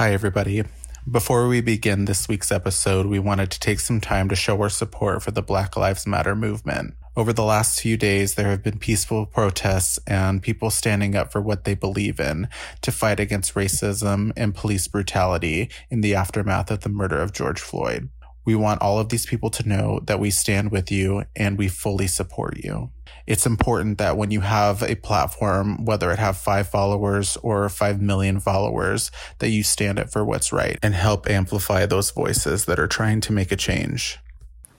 Hi, everybody. Before we begin this week's episode, we wanted to take some time to show our support for the Black Lives Matter movement. Over the last few days, there have been peaceful protests and people standing up for what they believe in to fight against racism and police brutality in the aftermath of the murder of George Floyd. We want all of these people to know that we stand with you and we fully support you. It's important that when you have a platform, whether it have five followers or five million followers, that you stand up for what's right and help amplify those voices that are trying to make a change.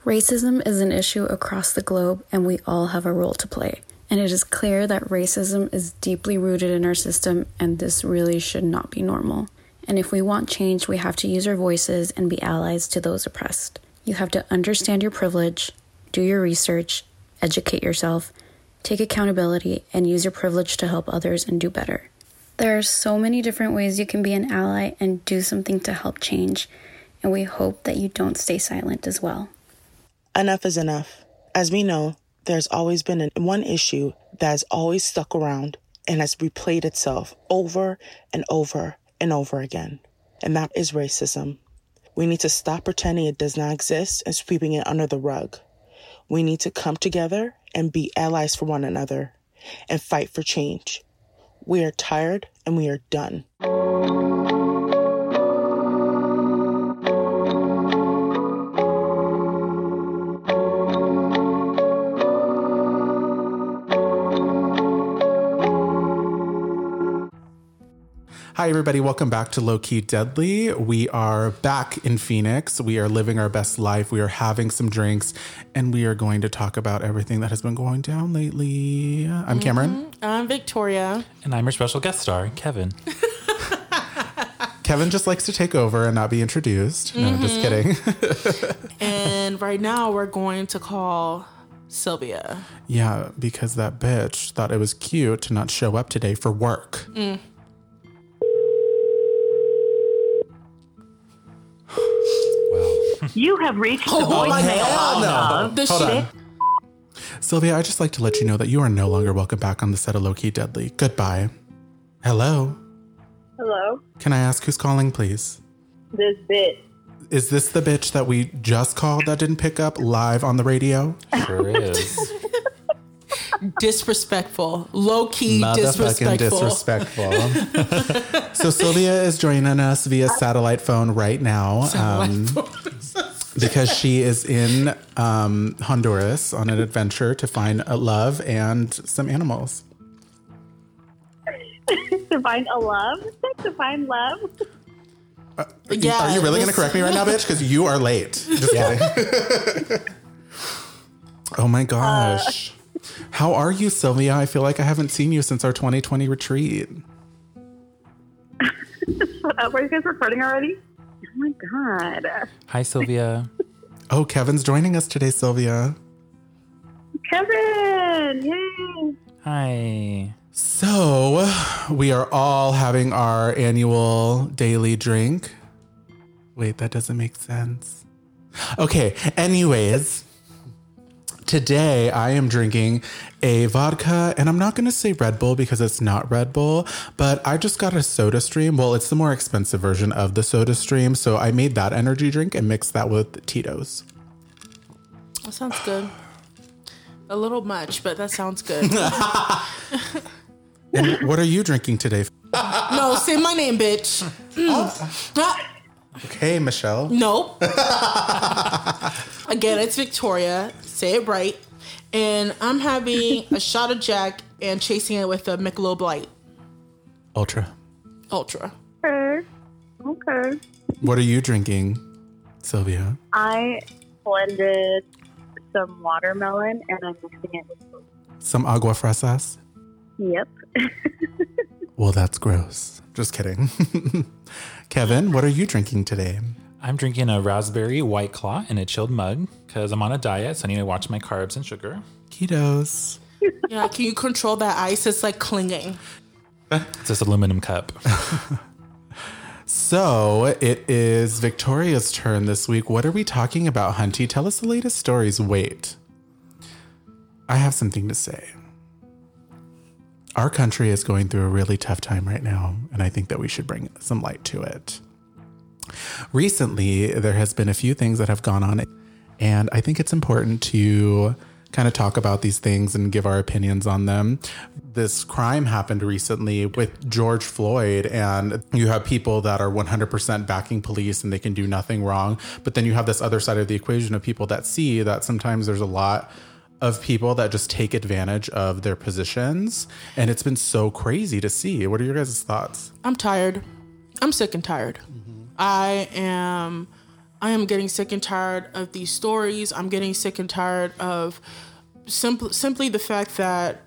Racism is an issue across the globe, and we all have a role to play. And it is clear that racism is deeply rooted in our system, and this really should not be normal. And if we want change, we have to use our voices and be allies to those oppressed. You have to understand your privilege, do your research, educate yourself, take accountability, and use your privilege to help others and do better. There are so many different ways you can be an ally and do something to help change, and we hope that you don't stay silent as well. Enough is enough. As we know, there's always been an, one issue that has always stuck around and has replayed itself over and over and over again, and that is racism. We need to stop pretending it does not exist and sweeping it under the rug. We need to come together and be allies for one another and fight for change. We are tired and we are done. Hi, everybody. Welcome back to Low Key Deadly. We are back in Phoenix. We are living our best life. We are having some drinks, and we are going to talk about everything that has been going down lately. I'm mm-hmm. Cameron. I'm Victoria. And I'm your special guest star, Kevin. Kevin just likes to take over and not be introduced. No, just mm-hmm. kidding. And right now we're going to call Sylvia. yeah, because that bitch thought it was cute to not show up today for work. Wow. You have reached the Oh my voicemail God. of The Hold shit. on. Sylvia, I'd just like to let you know that you are no longer welcome back on the set of Low Key Deadly. Goodbye. Hello. Hello, Can I ask who's calling, please? this bit. Is this the bitch that we just called that didn't pick up live on the radio? Sure is. Disrespectful. Low key disrespectful. disrespectful. so Sylvia is joining us via satellite phone right now. um, because she is in um, Honduras on an adventure to find a love and some animals. to find a love? To find love? Yeah, Are you really going to correct me right now, bitch? Because you are late. Just kidding. oh my gosh. How are you, Sylvia? I feel like I haven't seen you since our 2020 retreat. Were you guys recording already? Oh my god. Hi, Sylvia. Oh, Kevin's joining us today, Sylvia. Kevin! Yay! Hi. So, we are all having our annual daily drink. Wait, that doesn't make sense. Okay, anyways, today I am drinking a vodka, and I'm not gonna say Red Bull because it's not Red Bull, but I just got a soda stream. Well, it's the more expensive version of the soda stream, so I made that energy drink and mixed that with Tito's. That sounds good. A little much, but that sounds good. And what are you drinking today? no, say my name, bitch. Mm. Ah, Okay, Michelle. nope. Again, it's Victoria. Say it right. And I'm having a shot of Jack and chasing it with a Michelob Light Ultra. Ultra. Okay. Okay. What are you drinking, Sylvia? I blended some watermelon and I'm mixing it with Some agua fresas? Yep. Well, that's gross. Just kidding. Kevin, what are you drinking today? I'm drinking a raspberry white claw in a chilled mug because I'm on a diet, so I need to watch my carbs and sugar. Ketos. Yeah, can you control that ice? It's like clinging. It's this aluminum cup. So it is Victoria's turn this week. What are we talking about, Hunty? Tell us the latest stories. Wait. I have something to say. Our country is going through a really tough time right now, and I think that we should bring some light to it. recently there has been a few things that have gone on and i think it's important to kind of talk about these things and give our opinions on them this crime happened recently with george floyd and you have people that are 100% backing police and they can do nothing wrong but then you have this other side of the equation of people that see that sometimes there's a lot of people that just take advantage of their positions and it's been so crazy to see what are your guys' thoughts I'm tired. I'm sick and tired. I am I am getting sick and tired of these stories. I'm getting sick and tired of simply simply the fact that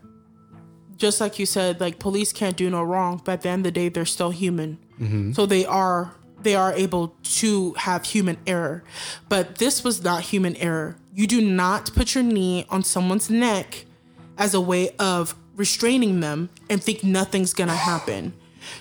just like you said, like police can't do no wrong, but at the end of the day they're still human. Mm-hmm. So they are they are able to have human error. But this was not human error. You do not put your knee on someone's neck as a way of restraining them and think nothing's gonna happen.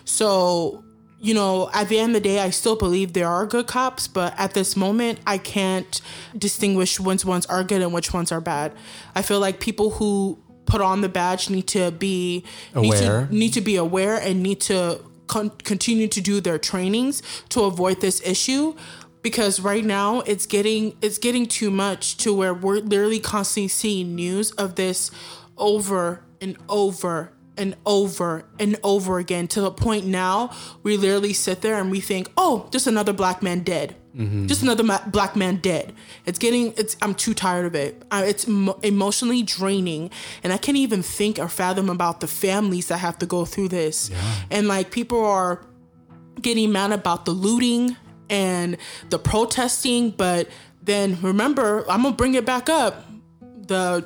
So, you know, at the end of the day, I still believe there are good cops, but at this moment, I can't distinguish which ones are good and which ones are bad. I feel like people who put on the badge need to be need Aware. to, need to be aware and need to con- continue to do their trainings to avoid this issue because right now it's getting it's getting too much to where we're literally constantly seeing news of this over and over and over and over again to the point now we literally sit there and we think oh just another black man dead. Mm-hmm. Just another ma- black man dead. It's getting it's i'm too tired of it. I, it's emo- emotionally draining and i can't even think or fathom about the families that have to go through this. And like people are getting mad about the looting and the protesting, but then remember, I'm gonna bring it back up. The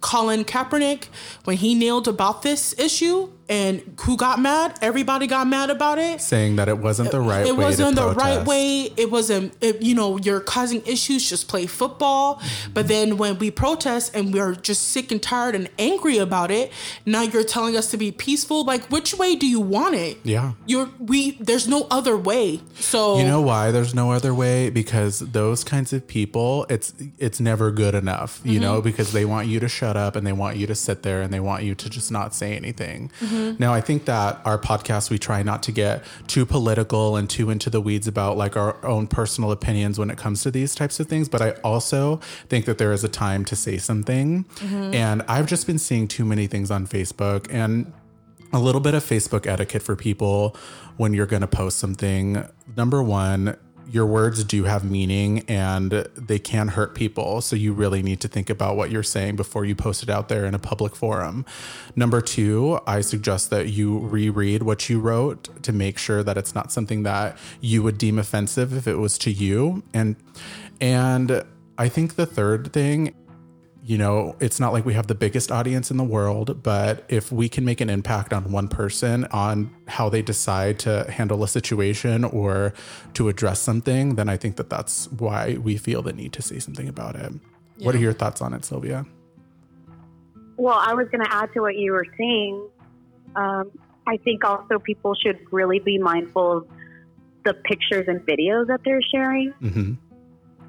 Colin Kaepernick when he nailed about this issue and who got mad? Everybody got mad about it. saying that it wasn't the right way. It way wasn't the right way. It wasn't. It, you know, you're causing issues. Just play football. Mm-hmm. But then when we protest and we're just sick and tired and angry about it, now you're telling us to be peaceful. Like, which way do you want it? Yeah. You're we. There's no other way. So You know why there's no other way? Because those kinds of people, it's it's never good enough, you know, because they want you to shut up and they want you to sit there and they want you to just not say anything. Mm-hmm. Now, I think that our podcast we try not to get too political and too into the weeds about like our own personal opinions when it comes to these types of things, but I also think that there is a time to say something. Mm-hmm. And I've just been seeing too many things on Facebook and a little bit of Facebook etiquette for people when you're going to post something. Number one, your words do have meaning and they can hurt people. So you really need to think about what you're saying before you post it out there in a public forum. Number two, I suggest that you reread what you wrote to make sure that it's not something that you would deem offensive if it was to you. And and I think the third thing you know, it's not like we have the biggest audience in the world, but if we can make an impact on one person on how they decide to handle a situation or to address something, then I think that that's why we feel the need to say something about it. What are your thoughts on it, Sylvia? Well, I was going to add to what you were saying. Um, I think also people should really be mindful of the pictures and videos that they're sharing hmm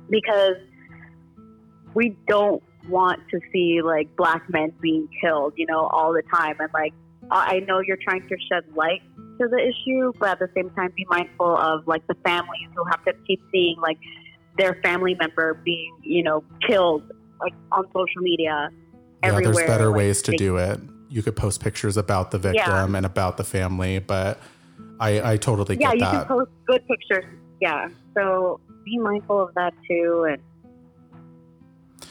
because we don't want to see like black men being killed, you know, all the time. And like, I I know you're trying to shed light to the issue, but at the same time, be mindful of like the families who have to keep seeing like their family member being, you know, killed like on social media. Yeah, Everywhere. there's better like, ways to they- do it. You could post pictures about the victim and about the family, but I, I totally Yeah, get you can post good pictures. Yeah, so be mindful of that too. And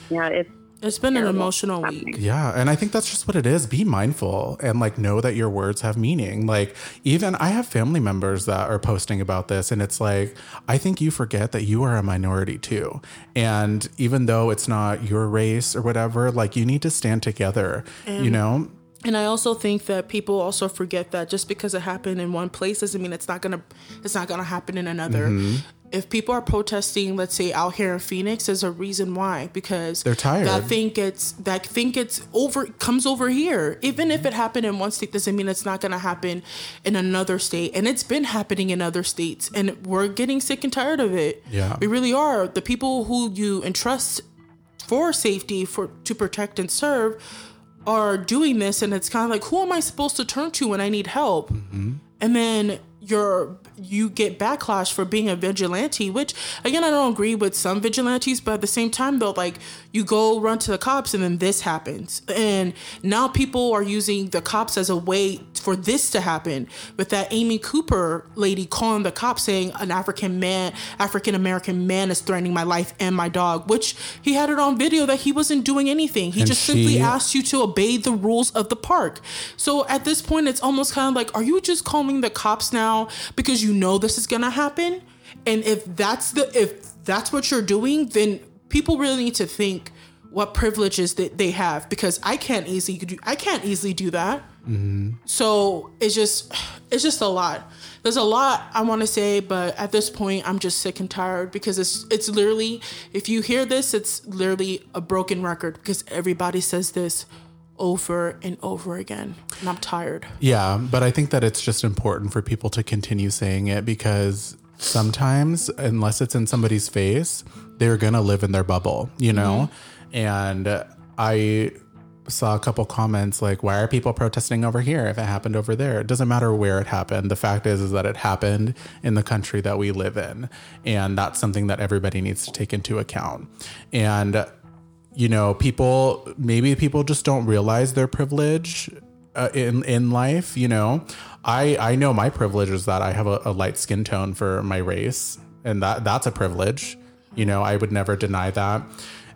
yeah, it's it's been an emotional happening. week. Yeah, and I think that's just what it is. Be mindful and like know that your words have meaning. Like even I have family members that are posting about this and it's like I think you forget that you are a minority too. And even though it's not your race or whatever, like you need to stand together, you know? And I also think that people also forget that just because it happened in one place doesn't mean it's not gonna it's not gonna happen in another. Mm-hmm. If people are protesting, let's say out here in Phoenix, there's a reason why because They're tired. That thing gets that thing gets over comes over here. Even if it happened in one state, doesn't mean it's not gonna happen in another state. And it's been happening in other states, and we're getting sick and tired of it. Yeah. we really are. The people who you entrust for safety for to protect and serve are doing this and it's kind of like who am i supposed to turn to when i need help? Mm-hmm. And then you're you get backlash for being a vigilante which again i don't agree with some vigilantes but at the same time though like you go run to the cops and then this happens. And now people are using the cops as a way for this to happen with that amy cooper lady calling the cops saying an african man african american man is threatening my life and my dog which he had it on video that he wasn't doing anything. He And just simply asked you to obey the rules of the park. So at this point it's almost kind of like are you just calling the cops now because you know this is gonna happen. And if that's the if that's what you're doing then people really need to think what privileges that they have because i can't easily do i can't easily do that. Mm-hmm. So it's just it's just a lot. There's a lot i want to say but at this point i'm just sick and tired because it's it's literally if you hear this it's literally a broken record because everybody says this over and over again and i'm tired Yeah, but I think that it's just important for people to continue saying it because sometimes, unless it's in somebody's face, they're going to live in their bubble, you know? Mm-hmm. And I saw a couple comments like, why are people protesting over here if it happened over there? It doesn't matter where it happened. The fact is, is that it happened in the country that we live in. And that's something that everybody needs to take into account. And you know, people maybe people just don't realize their privilege uh, in in life. You know, I I know my privilege is that I have a, a light skin tone for my race, and that that's a privilege. You know, I would never deny that.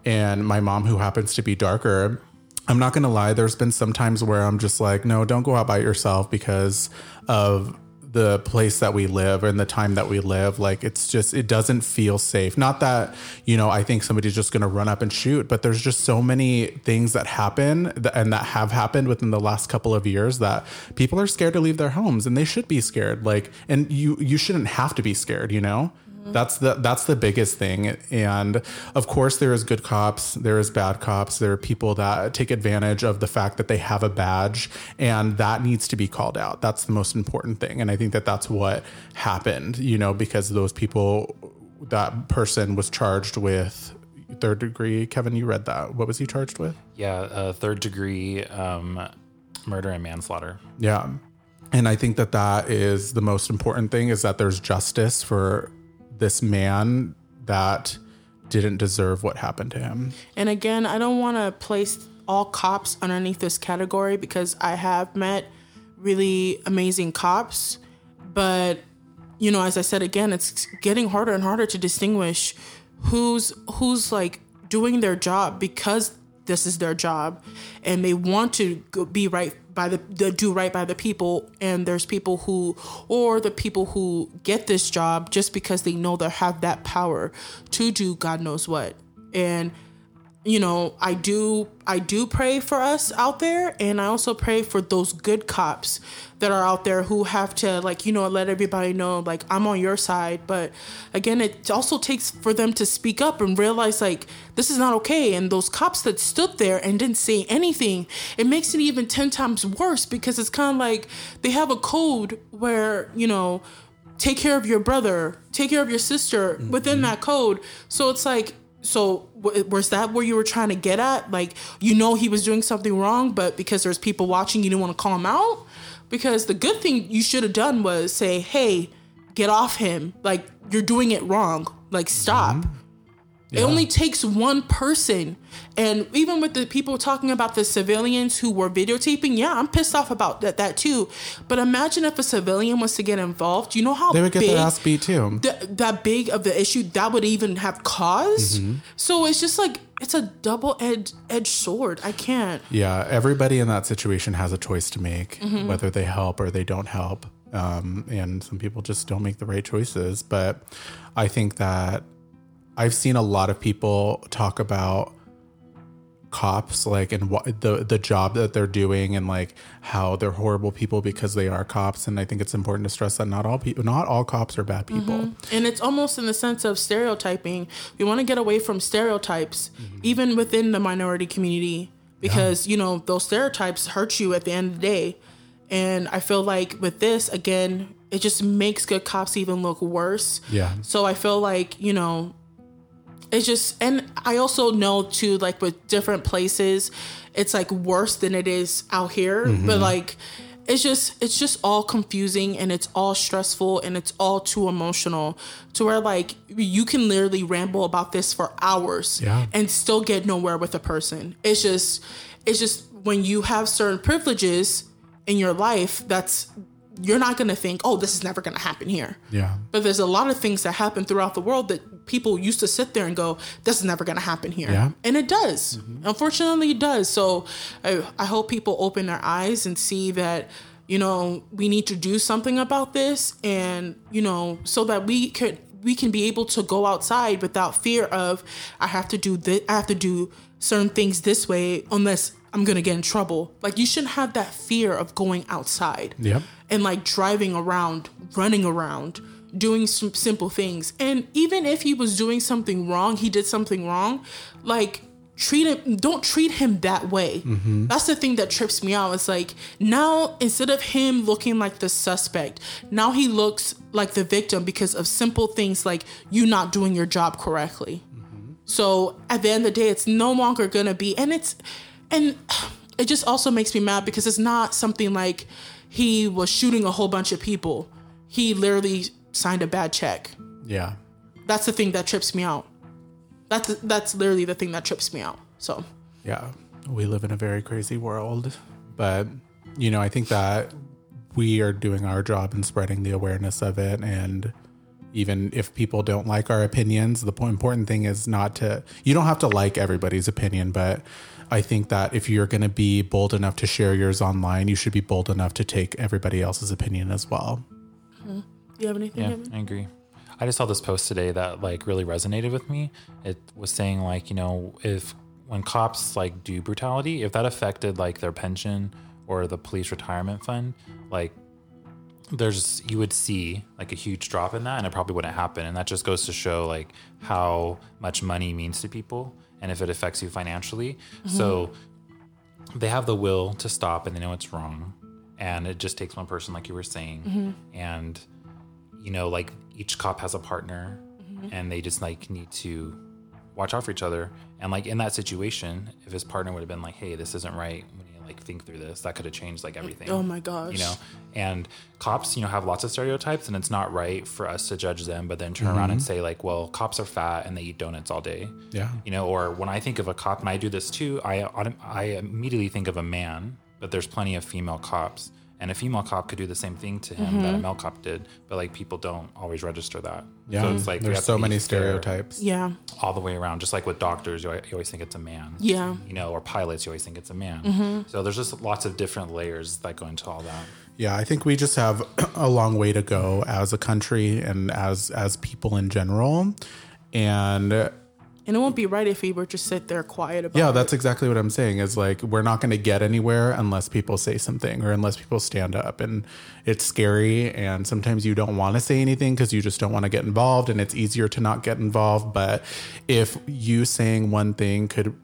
And my mom, who happens to be darker, I'm not gonna lie. There's been some times where I'm just like, no, don't go out by yourself because of the place that we live and the time that we live like it's just it doesn't feel safe. Not that you know i think somebody's just going to run up and shoot but there's just so many things that happen th- and that have happened within the last couple of years that people are scared to leave their homes and they should be scared. Like and you you shouldn't have to be scared you know that's the that's the biggest thing. And of course there is good cops there is bad cops there are people that take advantage of the fact that they have a badge and that needs to be called out. That's the most important thing. And i think that that's what happened you know because those people that person was charged with third degree. Kevin you read that. What was he charged with? Yeah, uh, third degree um, murder and manslaughter. Yeah. And I think that that is the most important thing is that there's justice for this man that didn't deserve what happened to him. And again, I don't want to place all cops underneath this category because I have met really amazing cops, but you know, as I said again, it's getting harder and harder to distinguish who's who's like doing their job because this is their job and they want to be right by the, the do right by the people. And there's people who or the people who get this job just because they know they have that power to do god knows what. And you know i do i do pray for us out there and i also pray for those good cops that are out there who have to like you know let everybody know like i'm on your side. But again it also takes for them to speak up and realize like this is not okay. And those cops that stood there and didn't say anything it makes it even 10 times worse because it's kind of like they have a code where you know take care of your brother take care of your sister mm-hmm. within that code. So it's like so was that where you were trying to get at? Like you know he was doing something wrong but because there's people watching you didn't want to call him out? Because the good thing you should have done was say hey get off him. Like you're doing it wrong. Like stop mm-hmm. It only takes one person and even with the people talking about the civilians who were videotaping yeah i'm pissed off about that, that too but imagine if a civilian was to get involved you know how They would get big their ass beat too. th- that big of the issue that would even have caused. So it's just like it's a double edged edged sword. I can't. Yeah, everybody in that situation has a choice to make, whether they help or they don't help. Um, and some people just don't make the right choices. But I think that I've seen a lot of people talk about cops like and what the the job that they're doing and like how they're horrible people because they are cops and I think it's important to stress that not all people not all cops are bad people. Mm-hmm. And it's almost in the sense of stereotyping. We want to get away from stereotypes, mm-hmm. even within the minority community, because you know those stereotypes hurt you at the end of the day. And I feel like with this again, it just makes good cops even look worse. Yeah. So I feel like, you know, it's just and I also know too, like with different places, it's like worse than it is out here. Mm-hmm. But like it's just it's just all confusing and it's all stressful and it's all too emotional to where like you can literally ramble about this for hours Yeah. and still get nowhere with a person. It's just it's just when you have certain privileges in your life that's you're not going to think, "Oh, this is never going to happen here." Yeah. But there's a lot of things that happen throughout the world that people used to sit there and go, "This is never going to happen here," Yeah. and it does. Mm-hmm. Unfortunately, it does. So I, I hope people open their eyes and see that you know we need to do something about this, and you know so that we could we can be able to go outside without fear of I have to do this, I have to do certain things this way unless I'm gonna get in trouble. Like you shouldn't have that fear of going outside Yep. and like driving around, running around, doing some simple things. And even if he was doing something wrong, he did something wrong, like treat him don't treat him that way. Mm-hmm. That's the thing that trips me out. It's like now instead of him looking like the suspect, now he looks like the victim because of simple things like you not doing your job correctly. Mm-hmm. So at the end of the day, it's no longer gonna be, and it's, and it just also makes me mad because it's not something like he was shooting a whole bunch of people. He literally signed a bad check. Yeah. That's the thing that trips me out. That's that's literally the thing that trips me out. So Yeah. We live in a very crazy world. But, you know, I think that we are doing our job in spreading the awareness of it. And even if people don't like our opinions, the important thing is not to, you don't have to like everybody's opinion, but I think that if you're going to be bold enough to share yours online, you should be bold enough to take everybody else's opinion as well. You have anything? Yeah, Kevin? I agree. I just saw this post today that like really resonated with me. It was saying like, you know, if when cops like do brutality, if that affected like their pension or the police retirement fund, like there's you would see like a huge drop in that and it probably wouldn't happen. And that just goes to show like how much money means to people and if it affects you financially. Mm-hmm. So they have the will to stop and they know it's wrong. And it just takes one person, like you were saying. Mm-hmm. And you know, like each cop has a partner mm-hmm. and they just like need to watch out for each other. And like in that situation, if his partner would have been like, hey, this isn't right, when need to like think through this, that could have changed like everything. Oh my gosh. You know, and cops, you know, have lots of stereotypes and it's not right for us to judge them, but then turn around and mm-hmm. say, like, well, cops are fat and they eat donuts all day. Yeah. You know, or when I think of a cop, and I do this too, I, I immediately think of a man, but there's plenty of female cops. And a female cop could do the same thing to him that a mm-hmm. male cop did, but like people don't always register that. Yeah. So it's like there's so many stereotypes. Yeah. all the way around. Just like with doctors, you, you always think it's a man. Yeah. You know, or pilots, you always think it's a man. Mm-hmm. So there's just lots of different layers that go into all that. Yeah, I think we just have a long way to go as a country and as as people in general. And And it won't be right if he were just sit there quiet about yeah, it. that's exactly what I'm saying. Is like we're not going to get anywhere unless people say something or unless people stand up. And it's scary. And sometimes you don't want to say anything because you just don't want to get involved. And it's easier to not get involved. But if you saying one thing could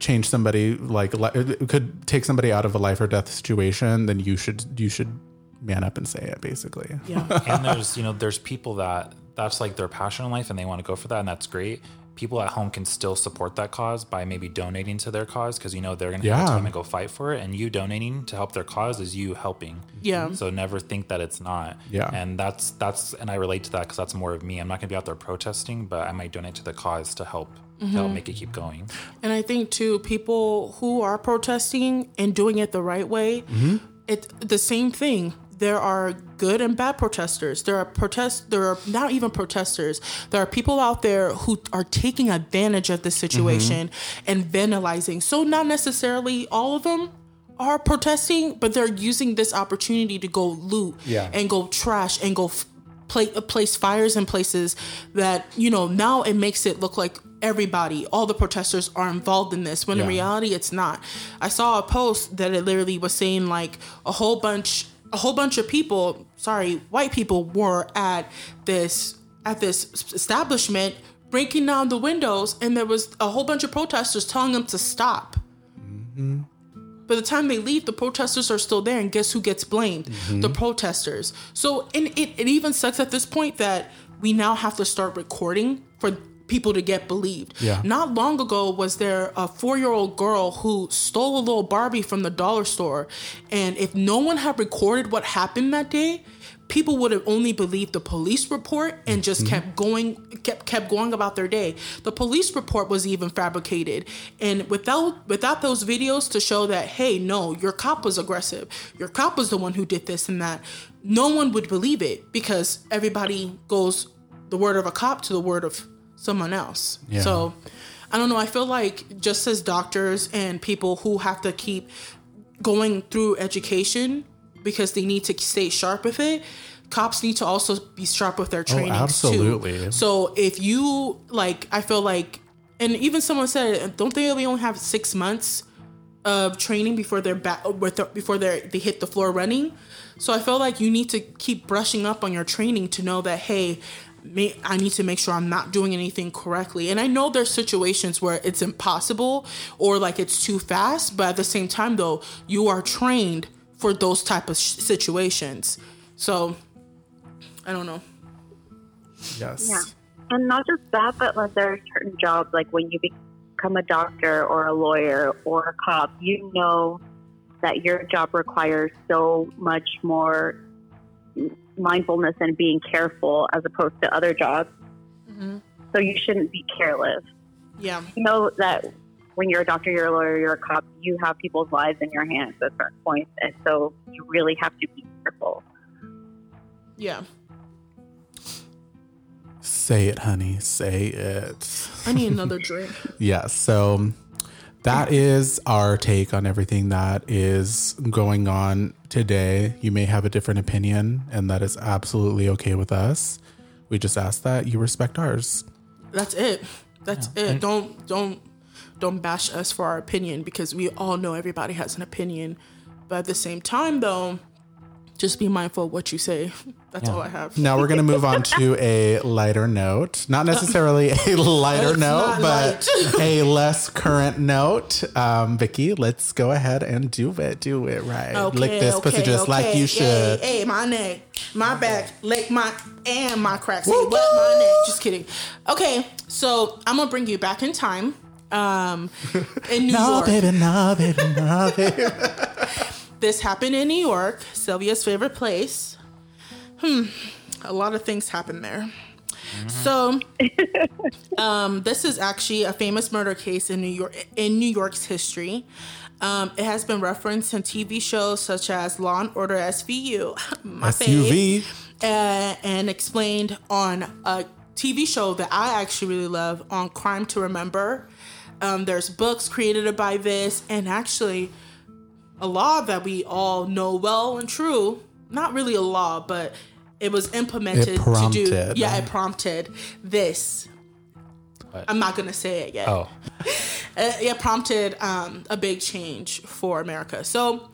change somebody, like li- could take somebody out of a life or death situation, then you should you should man up and say it. Basically. Yeah. and there's you know there's people that that's like their passion in life and they want to go for that and that's great people at home can still support that cause by maybe donating to their cause because you know they're gonna have Yeah. the time to go fight for it and you donating to help their cause is you helping Yeah. so never think that it's not Yeah. and that's that's and i relate to that because that's more of me i'm not gonna be out there protesting but i might donate to the cause to help to help mm-hmm. make it keep going And I think too, people who are protesting and doing it the right way, mm-hmm. it's the same thing. There are good and bad protesters. There are protest. There are not even protesters. There are people out there who are taking advantage of the situation and vandalizing. So not necessarily all of them are protesting, but they're using this opportunity to go loot Yeah. and go trash and go f- pla- uh, place fires in places that you know now it makes it look like everybody all the protesters are involved in this when in reality it's not i saw a post that it literally was saying like a whole bunch a whole bunch of people sorry white people were at this at this establishment breaking down the windows and there was a whole bunch of protesters telling them to stop mm-hmm. by the time they leave, the protesters are still there, and guess who gets blamed? Mm-hmm. The protesters. So, and it, it even sucks at this point that we now have to start recording for people to get believed. Yeah. Not long ago was there a four year old girl who stole a little Barbie from the dollar store. And if no one had recorded what happened that day, people would have only believed the police report and just mm-hmm. kept going kept kept going about their day. The police report was even fabricated. And without without those videos to show that, hey, no, your cop was aggressive. Your cop was the one who did this and that, no one would believe it because everybody goes the word of a cop to the word of someone else. Yeah. So I don't know. I feel like just as doctors and people who have to keep going through education because they need to stay sharp with it, cops need to also be sharp with their oh, training absolutely. too. So if you like, I feel like, and even someone said, don't they only have six months of training before they're back before they they hit the floor running? So I feel like you need to keep brushing up on your training to know that hey. May, I need to make sure I'm not doing anything correctly. And I know there's situations where it's impossible or like it's too fast, but at the same time though, you are trained for those type of sh- situations. So I don't know. Yes. Yeah. And not just that, but like there are certain jobs, like when you become a doctor or a lawyer or a cop, you know that your job requires so much more mindfulness and being careful as opposed to other jobs. Mm-hmm. So you shouldn't be careless. Yeah. You know that when you're a doctor, you're a lawyer, you're a cop, you have people's lives in your hands at certain points. And so you really have to be careful. Yeah. Say it, honey. Say it. I need another drink. yeah. So that is our take on everything that is going on today. You may have a different opinion, and that is absolutely okay with us. We just ask that you respect ours. That's it. That's it. Don't don't don't bash us for our opinion because we all know everybody has an opinion. But at the same time though, just be mindful of what you say. That's all I have. Now we're going to move on to a lighter note. Not necessarily a lighter note, not but a less current note. Um, Vicky, let's go ahead and do it. Do it right. Okay, Lick this okay, pussy just like you should. Hey, hey, my neck, my back, lick my and my cracks. Woo, what? My neck. Just kidding. Okay, so I'm gonna bring you back in time. Um, in New No, York. baby, no, baby, no, baby. This happened in New York, Sylvia's favorite place. Hmm, a lot of things happened there. So, um, this is actually a famous murder case in New York in New York's history. Um, it has been referenced in TV shows such as Law and Order SVU, my fave, uh, and explained on a TV show that I actually really love on Crime to Remember. Um, there's books created by this, and actually, a law that we all know well and true. Not really a law, but it was implemented It to do. Yeah, it prompted this. What? I'm not gonna say it yet. Oh, Uh, it prompted um, a big change for America. So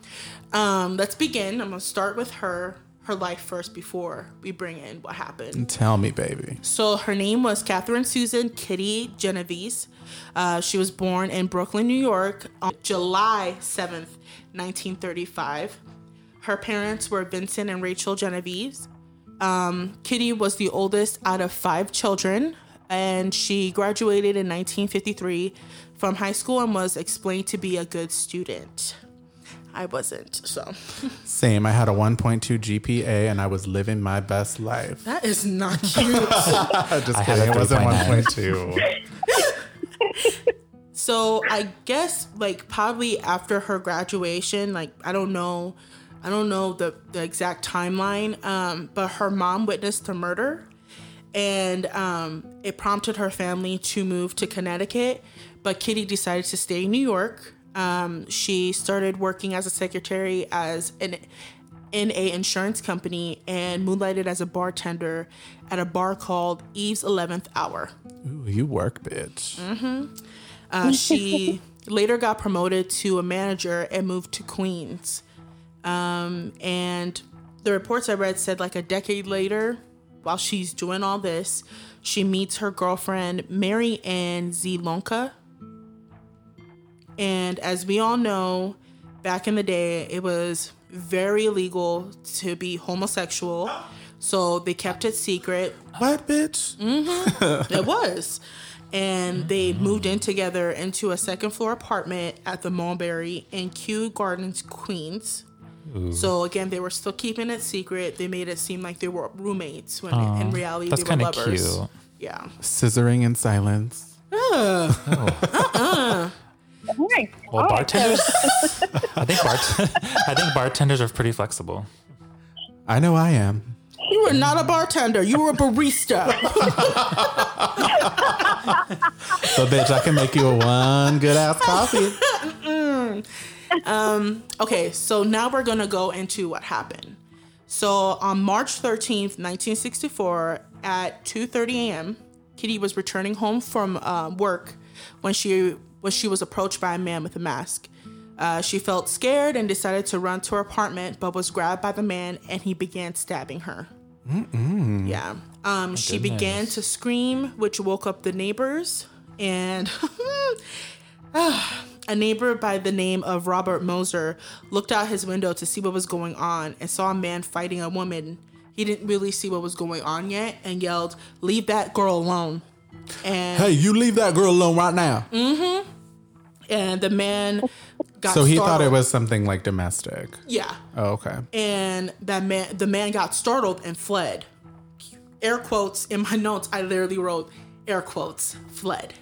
um, let's begin. I'm gonna start with her her life first before we bring in what happened. Tell me, baby. So her name was Catherine Susan Kitty Genovese. Uh, she was born in Brooklyn, New York on July 7th, 1935. Her parents were Vincent and Rachel Genovese. Um, Kitty was the oldest out of five children, and she graduated in 1953 from high school and was explained to be a good student. I wasn't, so Same. I had a 1.2 GPA and I was living my best life. that is not cute. Just I had kidding. It wasn't 1.2. So I guess like probably after her graduation, like I don't know, I don't know the the exact timeline, um, but her mom witnessed the murder, and um, it prompted her family to move to Connecticut. But Kitty decided to stay in New York. Um, she started working as a secretary as an in a insurance company and moonlighted as a bartender at a bar called Eve's Eleventh Hour. Ooh, you work, bitch. Uh, she later got promoted to a manager and moved to Queens. Um, and the reports I read said like a decade later, while she's doing all this, she meets her girlfriend Mary Ann Zielonko. And as we all know, back in the day, it was very illegal to be homosexual. So they kept it secret. What, bitch? Mm-hmm. It was. And they moved in together into a second floor apartment at the Mulberry in Kew Gardens, Queens. So again, they were still keeping it secret. They made it seem like they were roommates when in reality they were lovers. cute. Yeah. Scissoring in silence. Nice. Well, bartenders. I think bart- I think bartenders are pretty flexible. I know I am. You were not a bartender. You were a barista. So, bitch, I can make you a one good ass coffee. um, okay, so now we're gonna go into what happened. So on March 13th, 1964, at 2:30 a.m., Kitty was returning home from uh, work when she when she was approached by a man with a mask. Uh, she felt scared and decided to run to her apartment, but was grabbed by the man and he began stabbing her. Yeah. Um, she began to scream, which woke up the neighbors. And a neighbor by the name of Robert Mozer looked out his window to see what was going on and saw a man fighting a woman. He didn't really see what was going on yet and yelled, Leave that girl alone. And Hey, you leave that girl alone right now. and the man got so he thought it was something like domestic. Yeah. Oh, okay. and that man the man got startled and fled air quotes in my notes i literally wrote air quotes fled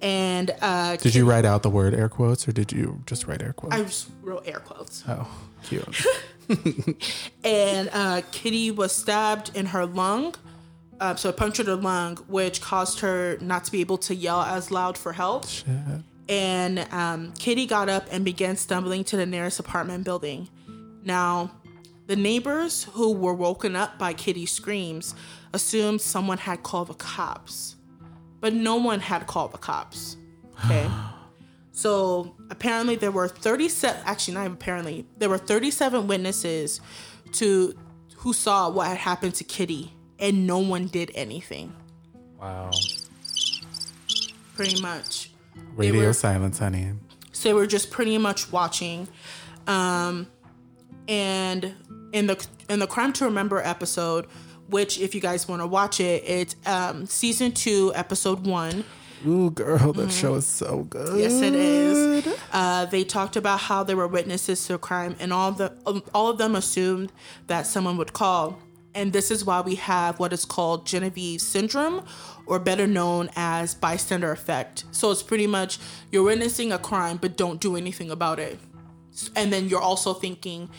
and uh Did you write out the word air quotes or did you just write air quotes? i just wrote air quotes oh, cute. and uh kitty was stabbed in her lung uh, so it punctured her lung which caused her not to be able to yell as loud for help Shit. and um, Kitty got up and began stumbling to the nearest apartment building. Now, the neighbors who were woken up by Kitty's screams assumed someone had called the cops, but no one had called the cops. Okay. so apparently there were 37 actually not apparently there were 37 witnesses to who saw what had happened to Kitty and no one did anything Wow. pretty much Radio were- silence, honey. So they were just pretty much watching. Um, and in the in the Crime to Remember episode, which if you guys want to watch it, it's um, season two, episode one. Ooh, girl, that show is so good. Mm-hmm. Yes, it is. Uh, they talked about how there were witnesses to a crime, and all the um, all of them assumed that someone would call. And this is why we have what is called Genovese syndrome, or better known as bystander effect. So it's pretty much you're witnessing a crime, but don't do anything about it. And then you're also thinking,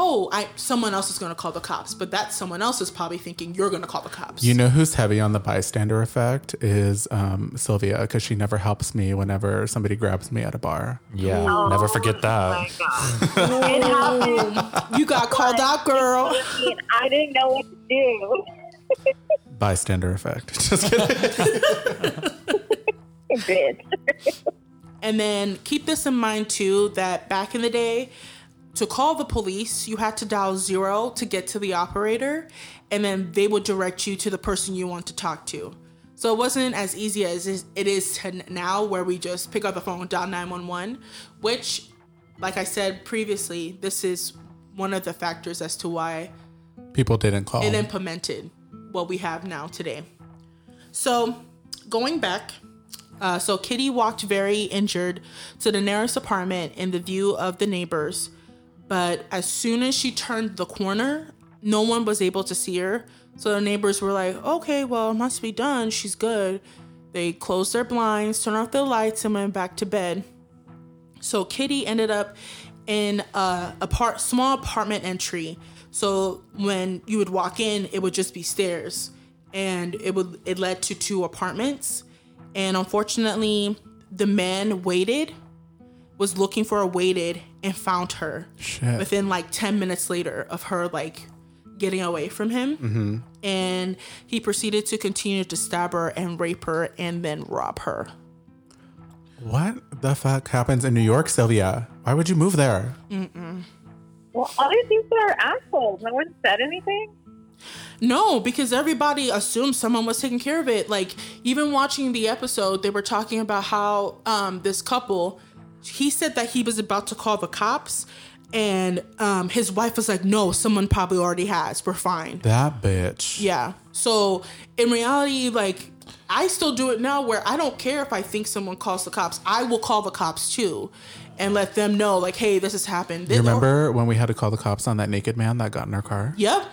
oh, I someone else is going to call the cops, but that someone else is probably thinking you're going to call the cops. You know who's heavy on the bystander effect is um, Sylvia because she never helps me whenever somebody grabs me at a bar. Yeah. Oh Never forget that. my god. it happened. you got called out, girl. and I didn't know what to do. Bystander effect. Just kidding. And then keep this in mind too that back in the day, to call the police, you had to dial zero to get to the operator, and then they would direct you to the person you want to talk to. So it wasn't as easy as it is to now, where we just pick up the phone, dial 911, which, like I said previously, this is one of the factors as to why People didn't call. it implemented what we have now today. So, going back, uh, so Kitty walked very injured to the nearest apartment in the view of the neighbors. But as soon as she turned the corner, no one was able to see her. So the neighbors were like, okay, well, it must be done. She's good. They closed their blinds, turned off the lights, and went back to bed. So Kitty ended up in a apart small apartment entry. So when you would walk in, it would just be stairs, and it would it led to two apartments. And unfortunately, the man waited, was looking for a waited, and found her Shit. within like ten minutes later of her like getting away from him. And he proceeded to continue to stab her and rape her and then rob her. What the fuck happens in New York, Sylvia? Why would you move there? Well, all these people are assholes. No one said anything. No, because everybody assumed someone was taking care of it. Like even watching the episode, they were talking about how um this couple he said that he was about to call the cops And um, his wife was like, no, someone probably already has. We're fine. That bitch. Yeah. So in reality, like I still do it now where I don't care if I think someone calls the cops. I will call the cops too and let them know, like, hey, this has happened. You remember when we had to call the cops on that naked man that got in our car? Yep.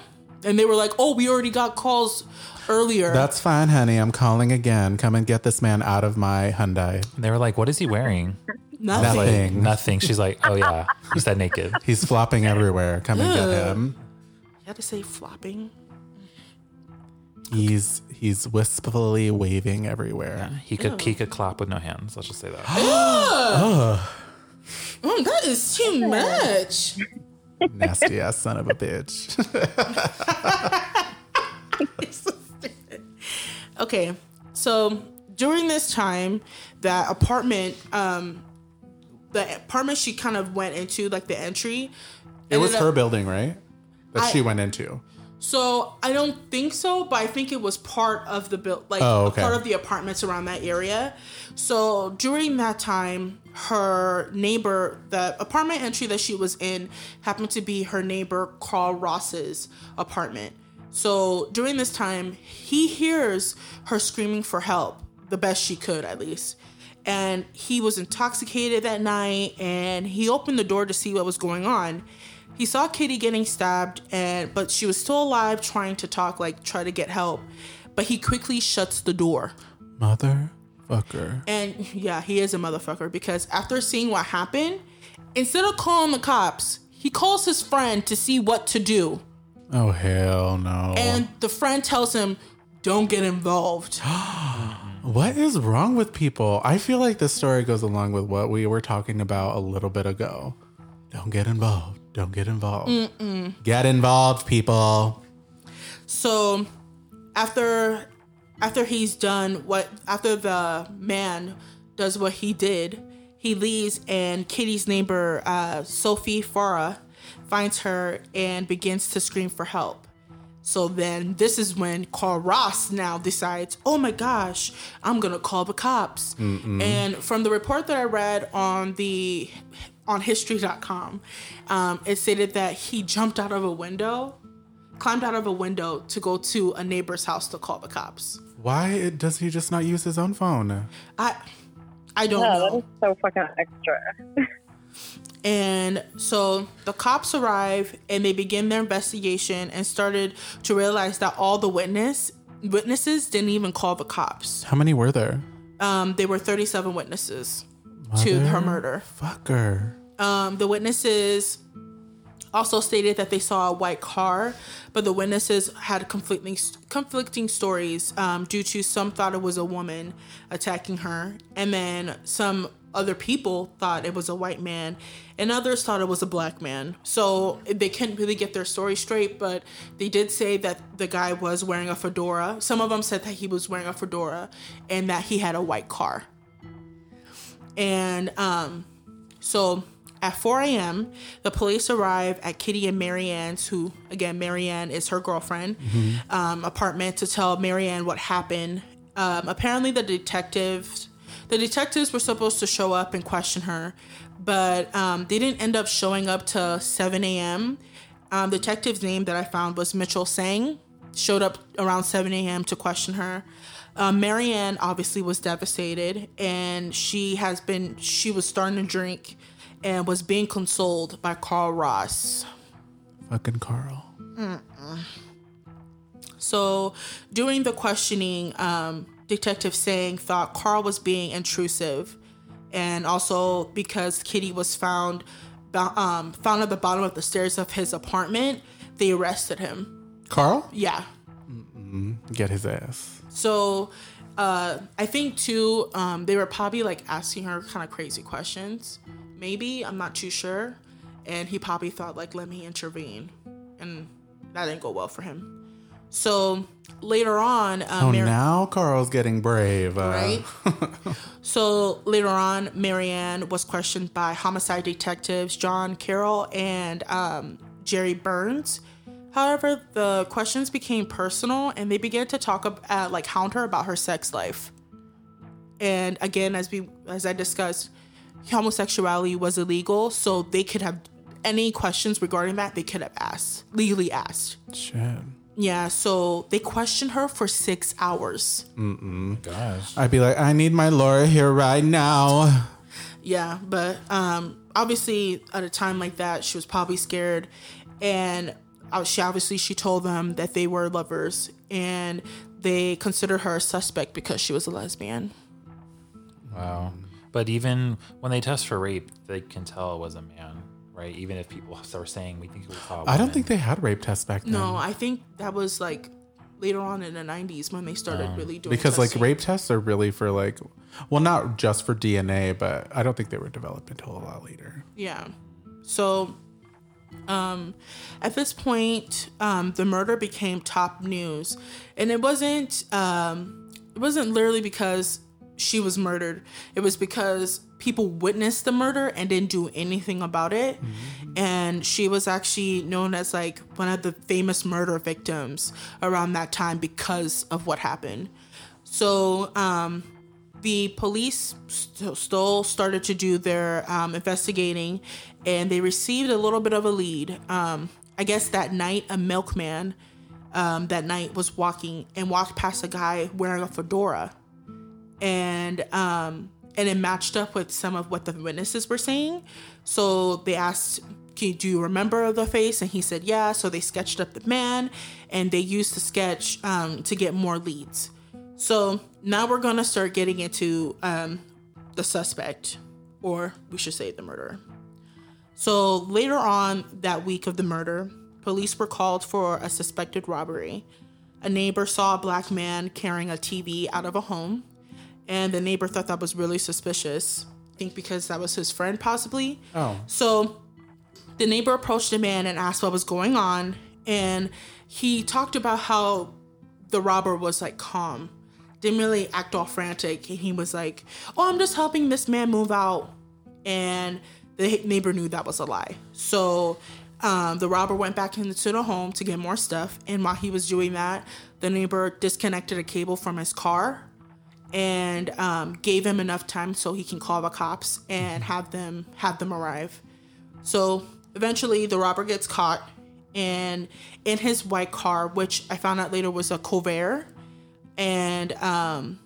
And they were like, oh, we already got calls earlier. That's fine, honey. I'm calling again. Come and get this man out of my Hyundai. They were like, "What is he wearing?" Nothing. Nothing. nothing. She's like, "Oh yeah, he's that naked." He's flopping everywhere. Come and get him. You had to say flopping. He's he's wistfully waving everywhere. He could he could clap with no hands. Let's just say that. Oh, Mm, that is too much. Nasty ass son of a bitch. Okay, so during this time, that apartment, um, the apartment she kind of went into, like the entry. it was her up- building, right? That I- she went into. So I don't think so, but I think it was part of the build, like Oh, okay. part of the apartments around that area. So during that time, her neighbor, the apartment entry that she was in, happened to be her neighbor Carl Ross's apartment. So during this time, he hears her screaming for help, the best she could at least. And he was intoxicated that night and he opened the door to see what was going on. He saw Kitty getting stabbed and but she was still alive trying to talk like try to get help. But he quickly shuts the door. Motherfucker. And yeah, he is a motherfucker because after seeing what happened, instead of calling the cops, he calls his friend to see what to do. Oh hell no. And the friend tells him, "Don't get involved." what is wrong with people? I feel like this story goes along with what we were talking about a little bit ago. Don't get involved. Don't get involved. Get involved, people. So after after he's done what after the man does what he did, he leaves and Kitty's neighbor uh, Sophie Farrar finds her and begins to scream for help. So then this is when Carl Ross now decides, oh my gosh, I'm gonna call the cops. And from the report that I read on the on history.com, um, it stated that he jumped out of a window, climbed out of a window to go to a neighbor's house to call the cops. Why does he just not use his own phone? I I don't Yeah, know. that is so fucking extra. And so the cops arrive and they begin their investigation and started to realize that all the witness witnesses didn't even call the cops. How many were there? Um, there were 37 witnesses to her murder. Fucker. Um, the witnesses also stated that they saw a white car, but the witnesses had conflicting conflicting stories um, due to some thought it was a woman attacking her, and then some other people thought it was a white man, and others thought it was a black man. So they couldn't really get their story straight, but they did say that the guy was wearing a fedora. Some of them said that he was wearing a fedora and that he had a white car. And um, so at 4 a.m., the police arrive at Kitty and Marianne's, who, again, Marianne is her girlfriend, um, apartment to tell Marianne what happened. Um, apparently, the detectives, the detectives were supposed to show up and question her, but um, they didn't end up showing up to 7 a.m. Um, the detective's name that I found was Mitchell Sang. Showed up around 7 a.m. to question her. Um, Marianne obviously was devastated, and she has been. She was starting to drink, and was being consoled by Carl Ross. Fucking Carl. So during the questioning, um, Detective Sang thought Carl was being intrusive, and also because Kitty was found um, found at the bottom of the stairs of his apartment, they arrested him. Carl? Yeah. Get his ass. So uh, I think too, um, they were probably like asking her kind of crazy questions. Maybe I'm not too sure, and he probably thought like, let me intervene, and that didn't go well for him. So later on, uh, Oh, Mar- now Carl's getting brave. Uh, right? so later on, Marianne was questioned by homicide detectives John Carroll and um, Jerry Burns. However, the questions became personal, and they began to talk ab- uh, like hound her about her sex life. And again, as we as I discussed, homosexuality was illegal, so they could have any questions regarding that they could have asked, legally asked. Shit. Yeah, so they questioned her for six hours. Gosh. I'd be like, I need my Laura here right now. Yeah, but um, obviously at a time like that, she was probably scared, and uh, she obviously she told them that they were lovers, and they considered her a suspect because she was a lesbian. Wow. But even when they test for rape, they can tell it was a man, right? Even if people are saying we think it was a I don't think they had rape tests back then. No, I think that was like later on in the '90s when they started really doing because like rape tests are really for like, well, not just for DNA, but I don't think they were developed until a lot later. Yeah. So, um, at this point, um, the murder became top news, and it wasn't um, it wasn't literally because she was murdered. It was because people witnessed the murder and didn't do anything about it. And she was actually known as like one of the famous murder victims around that time because of what happened. So, um, the police st- still started to do their um, investigating and they received a little bit of a lead. Um, I guess that night, a milkman um, that night was walking and walked past a guy wearing a fedora. And um, and it matched up with some of what the witnesses were saying. So they asked, Do you remember the face? And he said, Yeah. So they sketched up the man and they used the sketch um, to get more leads. So now we're gonna start getting into um, the suspect, or we should say the murderer. So later on that week of the murder, police were called for a suspected robbery. A neighbor saw a black man carrying a TV out of a home, and the neighbor thought that was really suspicious. I think because that was his friend, possibly. Oh. So the neighbor approached the man and asked what was going on, and he talked about how the robber was like calm, didn't really act all frantic, and he was like, "Oh, I'm just helping this man move out," and the neighbor knew that was a lie. So um, the robber went back into the home to get more stuff, and while he was doing that, the neighbor disconnected a cable from his car and um, gave him enough time so he can call the cops and have them have them arrive. So eventually, the robber gets caught, and in his white car, which I found out later was a Corvair, and um,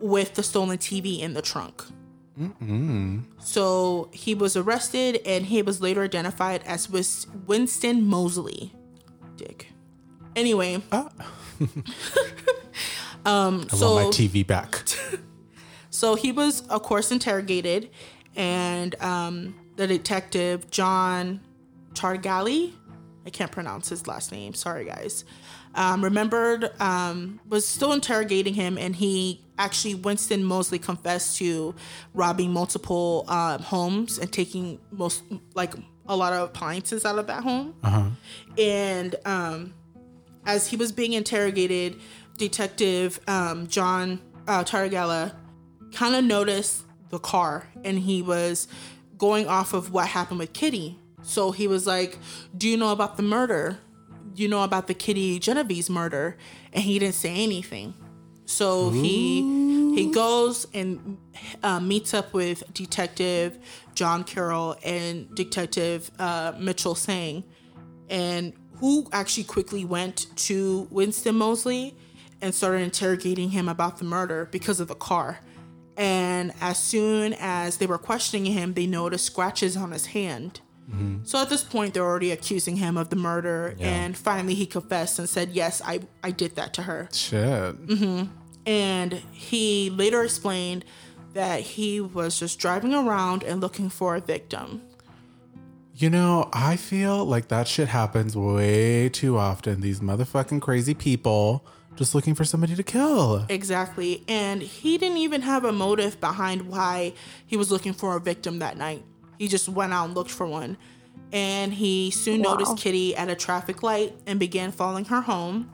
with the stolen TV in the trunk. So he was arrested, and he was later identified as Winston Moseley. Dick. Anyway, um, I so want my TV back. so he was, of course, interrogated, and um, the detective John Targali, I can't pronounce his last name. Sorry, guys. Um, remembered um, was still interrogating him, and he actually Winston Moseley confessed to robbing multiple um, homes and taking most like a lot of appliances out of that home. And um, as he was being interrogated, Detective um, John uh, Targala kind of noticed the car and he was going off of what happened with Kitty. So he was like, Do you know about the murder? You know about the Kitty Genovese murder? And he didn't say anything. So he he goes and uh, meets up with Detective John Carroll and Detective uh, Mitchell Sang, and who actually quickly went to Winston Moseley and started interrogating him about the murder because of the car. And as soon as they were questioning him, they noticed scratches on his hand. Mm-hmm. So at this point, they're already accusing him of the murder. And finally, he confessed and said, Yes, I, I did that to her. Shit. Mm-hmm. And he later explained that he was just driving around and looking for a victim. You know, I feel like that shit happens way too often. These motherfucking crazy people just looking for somebody to kill. Exactly. And he didn't even have a motive behind why he was looking for a victim that night. He just went out and looked for one. And he soon noticed Kitty at a traffic light and began following her home.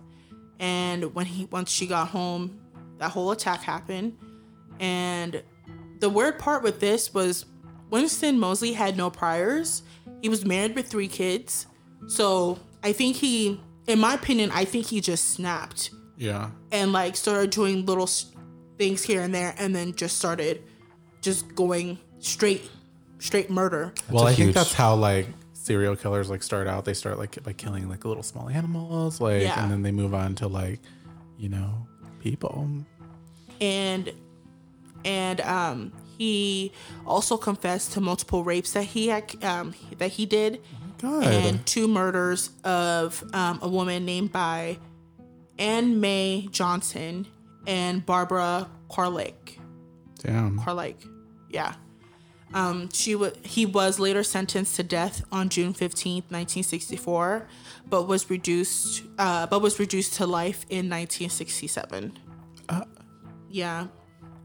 And when he once she got home, that whole attack happened. And the weird part with this was Winston Moseley had no priors. He was married with three kids. So I think he, in my opinion, I think he just snapped Yeah. and like started doing little things here and there and then just started just going straight straight murder Well, a I think huge- that's how like serial killers like start out, they start like by killing like little small animals, like, Yeah. and then they move on to like, you know, people. and and um he also confessed to multiple rapes that he had um that he did Good. and two murders of um, a woman named by Anne Mae Johnson and Barbara Carlick. Damn. Carlick, yeah. Um, she wa he was later sentenced to death on June fifteenth, nineteen sixty four, but was reduced uh, but was reduced to life in nineteen sixty seven. Yeah.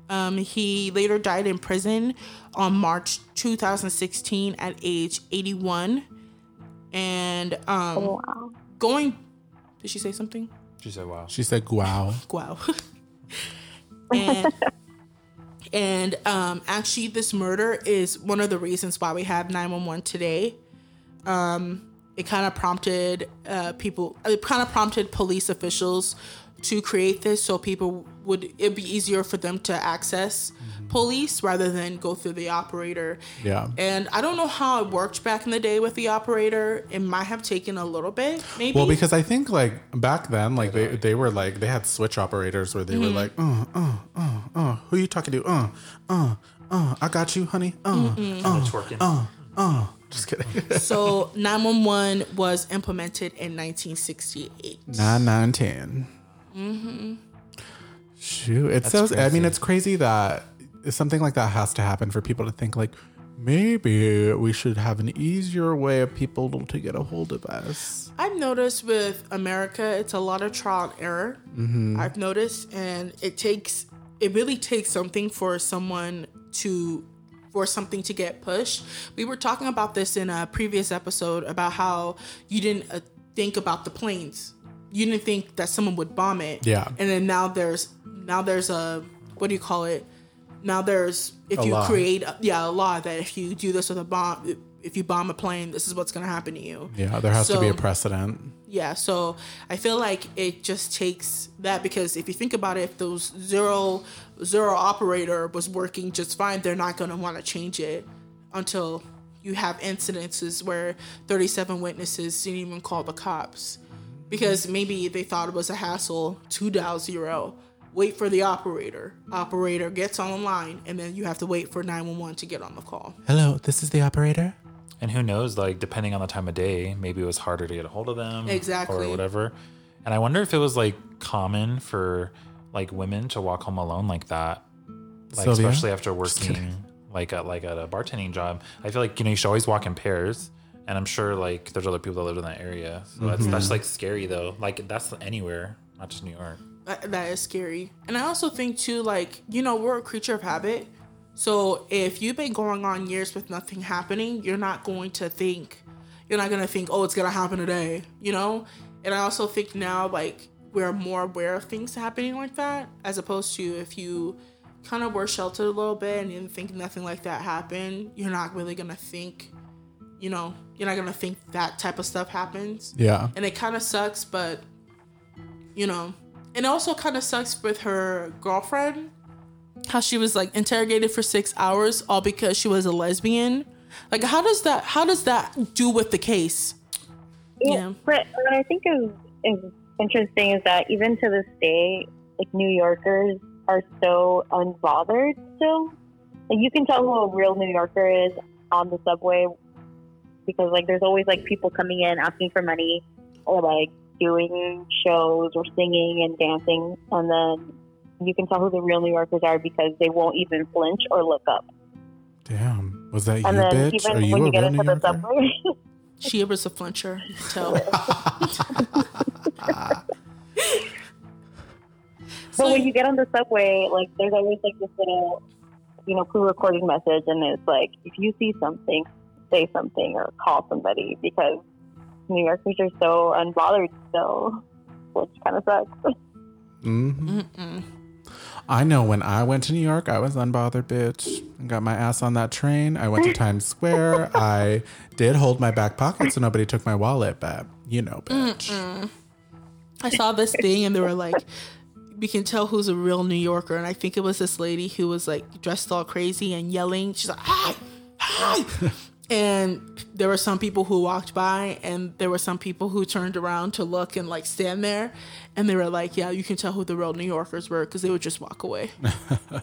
Um, he later died in prison on March 2016 at age 81. And um, Wow. going, did she say something? She said, "Wow." She said, "Wow." Wow. and and um, actually, this murder is one of the reasons why we have 911 today. Um, it kind of prompted uh, people. It kind of prompted police officials to create this so people would it'd be easier for them to access police rather than go through the operator. Yeah. And I don't know how it worked back in the day with the operator. It might have taken a little bit, maybe. Well, because I think like back then, like they, they were like they had switch operators where they were like, uh, uh, uh, uh, who you talking to? Uh, uh, uh, I got you, honey. Uh, Oh, twerking. uh, uh. Just kidding. So 911 was implemented in 1968. Nine, nine, ten. Mm-hmm. Shoot, it's so. I mean, it's crazy that something like that has to happen for people to think like maybe we should have an easier way of people to get a hold of us. I've noticed with America, it's a lot of trial and error. I've noticed, and it takes it really takes something for someone to for something to get pushed. We were talking about this in a previous episode about how you didn't uh, think about the planes. You didn't think that someone would bomb it. Yeah. And then now there's now there's a what do you call it? Now there's if A you law. create yeah a law that if you do this with a bomb if you bomb a plane this is what's gonna happen to you. Yeah, there has to be a precedent. Yeah, so I feel like it just takes that because if you think about it, if those zero zero operator was working just fine, they're not gonna want to change it until you have incidences where 37 witnesses didn't even call the cops because maybe they thought it was a hassle to dial zero. Wait for the operator. Operator gets on the line, and then you have to wait for 911 to get on the call. Hello, this is the operator. And who knows, like depending on the time of day, maybe it was harder to get a hold of them. Exactly. Or whatever. And I wonder if it was like common for like women to walk home alone like that. Like Sylvia? especially after working like at like at a bartending job. I feel like, you know, you should always walk in pairs. And I'm sure like there's other people that live in that area. So that's Mm-hmm. that's like scary though. Like that's anywhere, not just New York. that, that is scary. And I also think too, like you know, we're a creature of habit. So if you've been going on years with nothing happening, you're not going to think, you're not gonna think, oh, it's gonna happen today, you know. And I also think now, like we're more aware of things happening like that, as opposed to if you kind of were sheltered a little bit and didn't think nothing like that happened, you're not really gonna think, you know, you're not gonna think that type of stuff happens Yeah. and it kind of sucks but you know and it also kind of sucks with her girlfriend how she was like interrogated for six hours all because she was a lesbian like how does that how does that do with the case yeah But what I think is, is interesting is that even to this day, like New Yorkers are so unbothered still. Like you can tell who a real New Yorker is on the subway because like there's always like people coming in asking for money or like doing shows or singing and dancing and then you can tell who the real New Yorkers are because they won't even flinch or look up. Damn. Was that you, And then bitch? even Are you when a you get real into New the Yorker? subway, she was a flincher you can tell But when you get on the subway, like there's always like this little, you know, pre-recorded message, and it's like if you see something, say something or call somebody because New Yorkers are so unbothered still, which kind of sucks. hmm Mm-mm. I know when I went to New York, I was unbothered, bitch. I got my ass on that train. I went to Times Square. I did hold my back pocket so nobody took my wallet, but you know, bitch. I saw this thing and they were like, we can tell who's a real New Yorker. And I think it was this lady who was like dressed all crazy and yelling. She's like, hi, hi. And there were some people who walked by and there were some people who turned around to look and like stand there and they were like yeah you can tell who the real new yorkers were because they would just walk away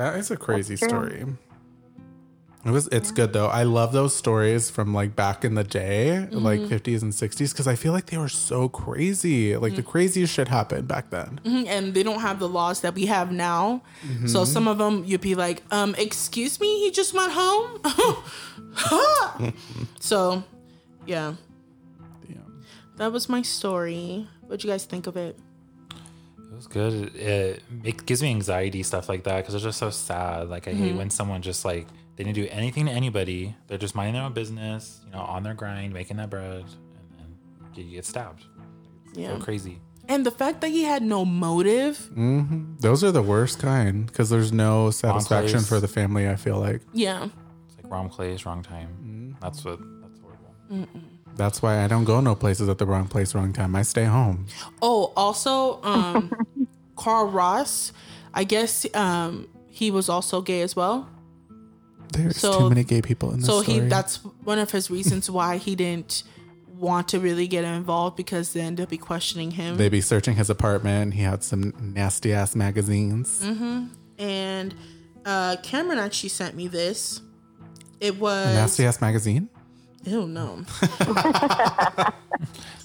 That is a crazy story. It was it's good though. I love those stories from like back in the day, like 50s and 60s cuz I feel like they were so crazy. Like the craziest shit happened back then. Mhm, and they don't have the laws that we have now so some of them you'd be like um excuse me he just went home so yeah Damn. that was my story what'd you guys think of it It was good. It, it gives me anxiety stuff like that because it's just so sad. Like I hate when someone just like they didn't do anything to anybody. They're just minding their own business, you know, on their grind, making that bread, and then you get stabbed. yeah So crazy. and the fact that he had no motive Those are the worst kind because there's no satisfaction for the family, I feel like. yeah It's like wrong place, wrong time. That's what. That's horrible. That's why I don't go no places at the wrong place, wrong time. I stay home. Oh, also, um, Carl Ross, I guess um, he was also gay as well. There's So- too many gay people in this So story. he that's one of his reasons why he didn't want to really get involved because then they'll be questioning him. They'd be searching his apartment. He had some nasty ass magazines. and uh, Cameron actually sent me this. It was Nasty ass magazine? ew no.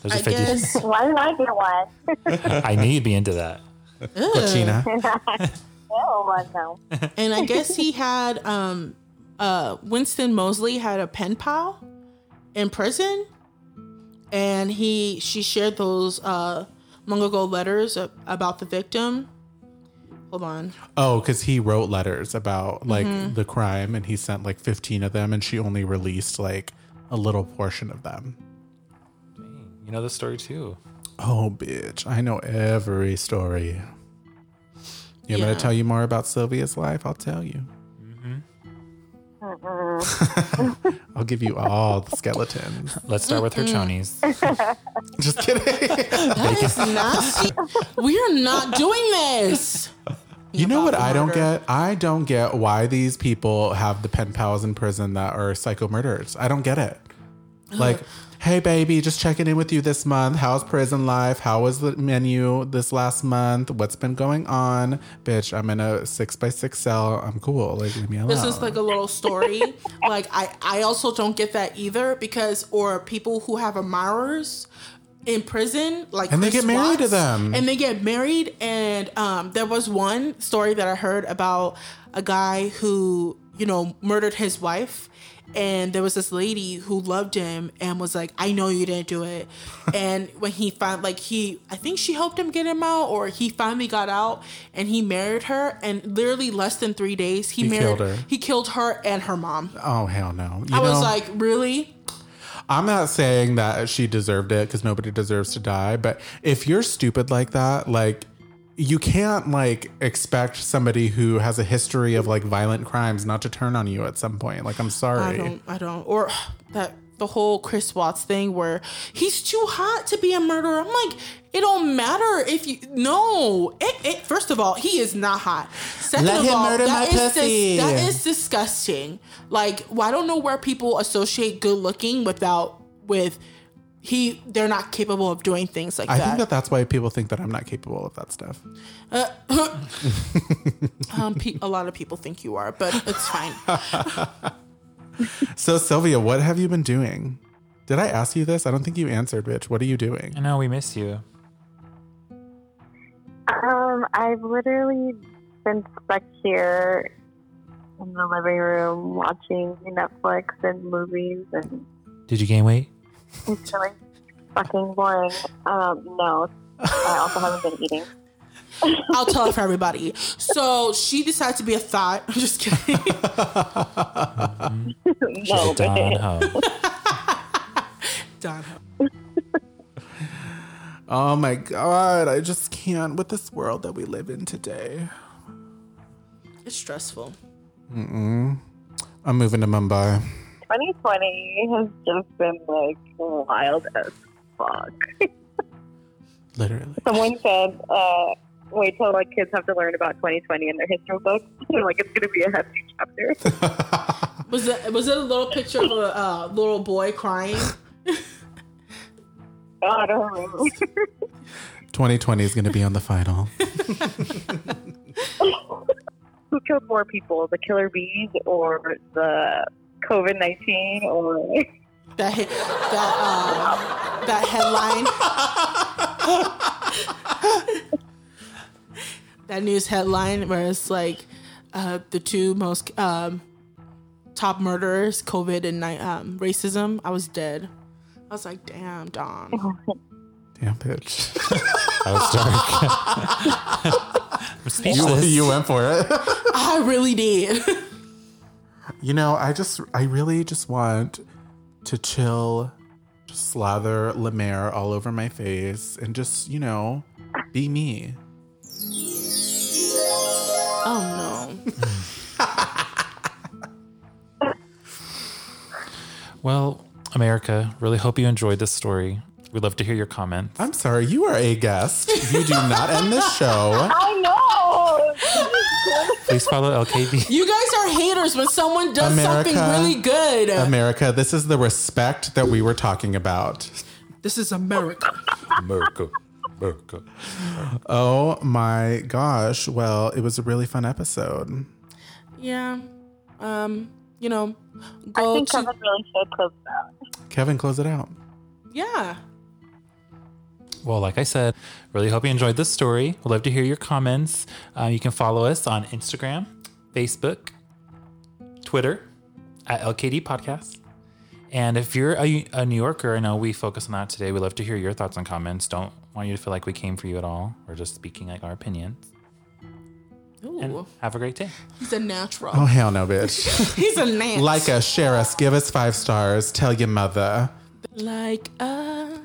There's I a 50. guess Why did I get one? I knew you'd be into that. Cochina. Oh, no. and I guess he had um uh Winston Moseley had a pen pal in prison and he she shared those uh long ago letters about the victim. Hold on. Oh, because he wrote letters about like Mm-hmm. the crime and he sent like 15 of them and she only released like a little portion of them. Dang, You know the story too. Oh, bitch. I know every story. You want me to tell you more about Sylvia's life? I'll tell you. I'll give you all the skeletons. Let's start with her chonies. Just kidding. That is nasty. we are not doing this. You know what I don't get? I don't get why these people have the pen pals in prison that are psycho murderers. I don't get it. Like, hey baby, just checking in with you this month. How's prison life? How was the menu this last month? What's been going on? Bitch, I'm in a six by six cell. I'm cool. Like, leave me alone. This is like a little story. like I, I also don't get that either because or people who have admirers in prison, like And they get married to them. and they get married. And um, there was one story that I heard about a guy who you know murdered his wife. And there was this lady who loved him and was like, "I know you didn't do it." and when he found, like, he, I think she helped him get him out, or he finally got out, and he married her. And literally less than three days, he, He married killed her. he killed her and her mom. oh, hell no. You I was like, really? I'm not saying that she deserved it because nobody deserves to die. But if you're stupid like that, like, you can't like expect somebody who has a history of like violent crimes not to turn on you at some point. Like, I'm I sorry. don't, I don't. Or that the whole Chris Watts thing where he's too hot to be a murderer. I'm like, it don't matter if you. No, it, it first of all, he is not hot. Second Let of him all, murder that my is pussy. that is disgusting. Like, well, I don't know where people associate good looking without with he. They're not capable of doing things like I that. I think that that's why people think that I'm not capable of that stuff. um, pe- a lot of people think you are, but it's fine. So, Sylvia, what have you been doing? Did I ask you this? I don't think you answered, bitch. What are you doing? I know we miss you. Um, I've literally been stuck here in the living room watching Netflix and movies, and Did you gain weight? It's really fucking boring. Um, no, I also haven't been eating. I'll tell it for everybody. So she decided to be a thought. I'm just kidding. She's no, a Don but Ho. Done. Oh my God. I just can't with this world that we live in today. It's stressful. Mm-mm. I'm moving to Mumbai. 2020 has just been like wild as fuck. Literally. Someone said uh, wait till like kids have to learn about 2020 in their history books. like it's gonna be a hefty chapter. Was it was it a little picture of a uh, little boy crying? I don't remember. 2020 is going to be on the final. Who killed more people, the killer bees or the COVID 19 or That hit, that um, that headline. that news headline where it's like uh, the two most um, top murderers, COVID and um, racism. I was dead. I was like, damn, Dom. Damn bitch. That was dark. I'm You, you went for it. I really did. You know, I just, I really just want to chill, just slather La Mer all over my face and just, you know, be me. Oh no. Well, America, really hope you enjoyed this story. We'd love to hear your comments. I'm sorry, you are a guest. You do not end this show. I know. Please follow LKB. You guys are haters when someone does something really good. America, this is the respect that we were talking about. this is America. America. America. Oh my gosh. Well, it was a really fun episode. Yeah. Um, you know, I think to Kevin really should close it out. Kevin, close it out. Yeah. Well, like I said, really hope you enjoyed this story. We'd love to hear your comments. Uh, you can follow us on Instagram, Facebook, Twitter at LKD Podcast. And if you're a, a New Yorker, I know we focus on that today. We'd love to hear your thoughts and comments. Don't want you to feel like we came for you at all. We're just speaking like our opinions. Ooh, And have a great day. he's a natural. Oh, hell no, bitch. He's a nat. like us, share us, give us five stars, tell your mother. like us,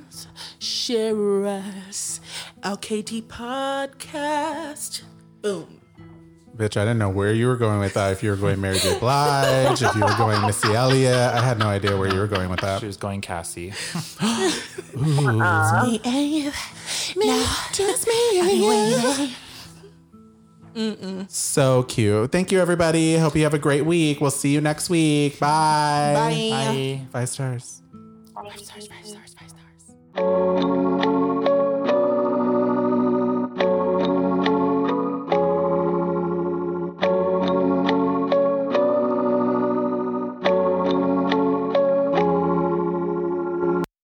share us. LKT podcast. Boom. Bitch, I didn't know where you were going with that. If you were going Mary J. Blige, if you were going Missy Elliott, I had no idea where you were going with that. She was going Cassie. So cute. Thank you, everybody. Hope you have a great week. We'll see you next week. Bye. Bye. Bye. Five stars. Five stars, five stars, Música